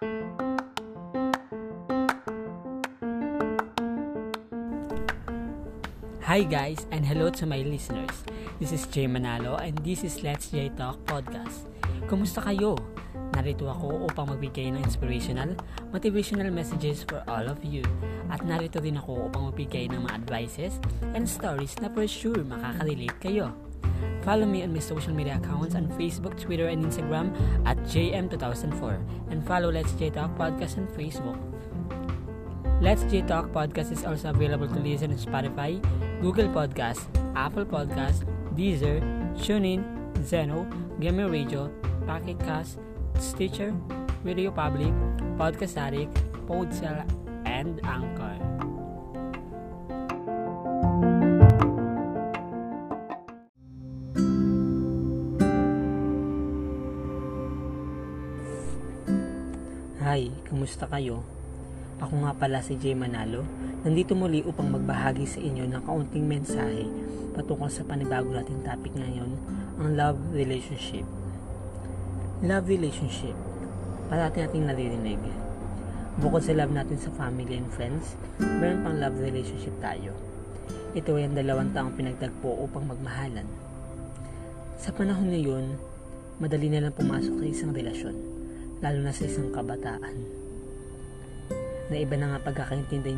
Hi guys and hello to my listeners. This is Jay Manalo and this is Let's J Talk Podcast. Kumusta kayo? Narito ako upang magbigay ng inspirational, motivational messages for all of you. At narito din ako upang magbigay ng mga advices and stories na for sure makaka-relate kayo. Follow me on my social media accounts on Facebook, Twitter, and Instagram at JM2004 and follow Let's J Talk Podcast on Facebook. Let's J Talk Podcast is also available to listen on Spotify, Google Podcast, Apple Podcast, Deezer, TuneIn, Zeno, Gamer Radio, Pocket Cast, Stitcher, Radio Public, Podcast Addict, Podsell, and Anchor. Hi, kumusta kayo? Ako nga pala si Jay Manalo, nandito muli upang magbahagi sa inyo ng kaunting mensahe patungkol sa panibago nating topic ngayon, ang love relationship. Love relationship, parati nating naririnig. Bukod sa love natin sa family and friends, meron pang love relationship tayo. Ito ay ang dalawang taong pinagtagpo upang magmahalan. Sa panahon ngayon, madali na lang pumasok sa isang relasyon, lalo na sa isang kabataan na iba na nga pagkakaintindi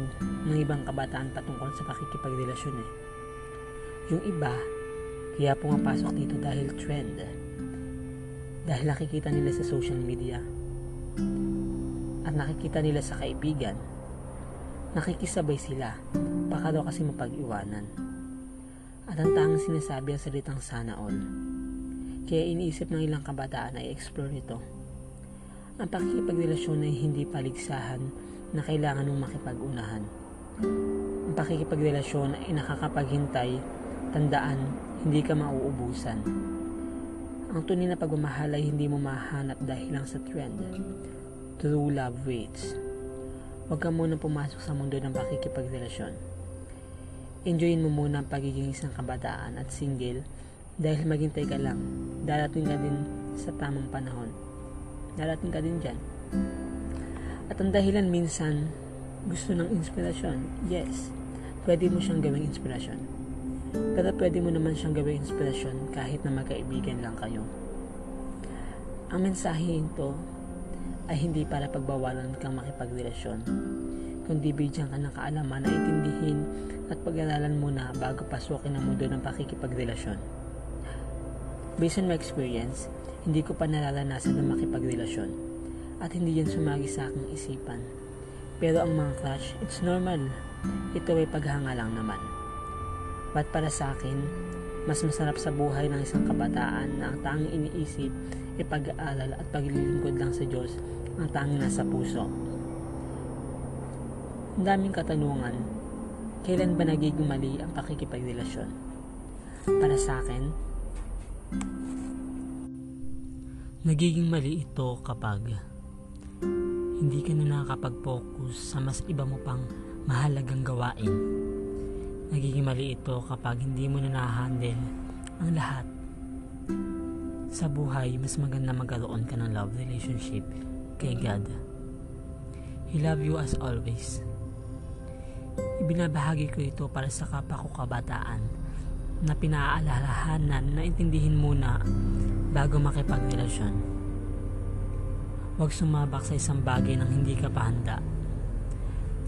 ng ibang kabataan patungkol sa pakikipagrelasyon eh. Yung iba, kaya pumapasok dito dahil trend. Dahil nakikita nila sa social media. At nakikita nila sa kaibigan. Nakikisabay sila, baka daw kasi mapag-iwanan. At ang tanging sinasabi ang salitang sana all. Kaya iniisip ng ilang kabataan ay explore ito. Ang pakikipagrelasyon ay hindi paligsahan na kailangan mong makipag-unahan. Ang pakikipagrelasyon ay nakakapaghintay, tandaan, hindi ka mauubusan. Ang tunay na pagmamahal ay hindi mo mahanap dahil lang sa trend. True love waits. Huwag ka muna pumasok sa mundo ng pakikipagrelasyon. Enjoyin mo muna ang pagiging isang kabataan at single dahil maghintay ka lang. Darating ka din sa tamang panahon. Darating ka din dyan. At ang dahilan minsan, gusto ng inspirasyon. Yes, pwede mo siyang gawing inspirasyon. Pero pwede mo naman siyang gawing inspirasyon kahit na magkaibigan lang kayo. Ang mensahe ito ay hindi para pagbawalan kang makipagrelasyon, kundi bigyan ka ng kaalaman na itindihin at pag-aralan mo na bago pasukin ang mundo ng pakikipagrelasyon. Based on my experience, hindi ko pa nararanasan na makipagrelasyon at hindi yan sumagi sa aking isipan. Pero ang mga crush, it's normal. Ito ay paghanga lang naman. But para sa akin, mas masarap sa buhay ng isang kabataan na ang tanging iniisip ay pag-aaral at paglilingkod lang sa Diyos ang tanging nasa puso. Ang daming katanungan, kailan ba nagiging mali ang pakikipagrelasyon? Para sa akin, nagiging mali ito kapag hindi ka na nakakapag-focus sa mas iba mo pang mahalagang gawain. Nagiging mali ito kapag hindi mo na na-handle ang lahat. Sa buhay, mas maganda magkaroon ka ng love relationship kay God. He love you as always. Ibinabahagi ko ito para sa kapwa ko kabataan na pinaaalalahanan na intindihin muna bago makipagrelasyon. Huwag sumabak sa isang bagay nang hindi ka pa handa.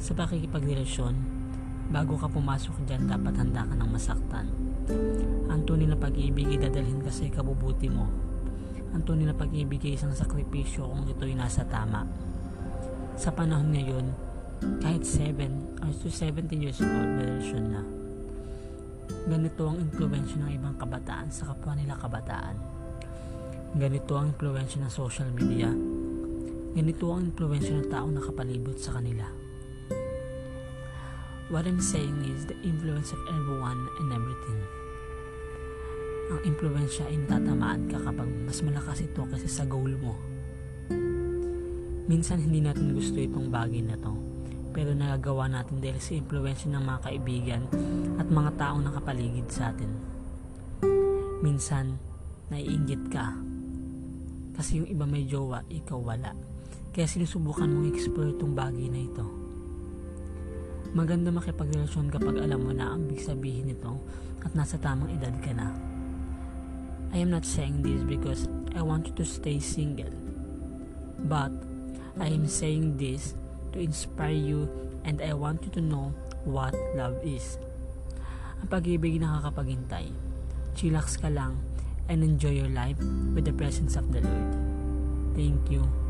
Sa pakikipagrelasyon, bago ka pumasok dyan, dapat handa ka ng masaktan. Ang tunay na pag-ibig ay dadalhin ka sa mo. Ang tunay na pag-ibig ay isang sakripisyo kung ito'y nasa tama. Sa panahon ngayon, kahit 7 or to 17 years old, may relasyon na. Ganito ang influensya ng ibang kabataan sa kapwa nila kabataan. Ganito ang influensya ng social media Ganito ang impluensya ng taong nakapalibot sa kanila. What I'm saying is the influence of everyone and everything. Ang impluensya ay natatamaan ka kapag mas malakas ito kasi sa goal mo. Minsan hindi natin gusto itong bagay na to, pero nagagawa natin dahil sa impluensya ng mga kaibigan at mga taong nakapaligid sa atin. Minsan, naiinggit ka kasi yung iba may jowa, ikaw wala Kaya sinusubukan mong explore itong bagay na ito. Maganda makipagrelasyon kapag alam mo na ang big sabihin nito at nasa tamang edad ka na. I am not saying this because I want you to stay single. But I am saying this to inspire you and I want you to know what love is. Ang pag-ibig nakakapaghintay. Chillax ka lang and enjoy your life with the presence of the Lord. Thank you.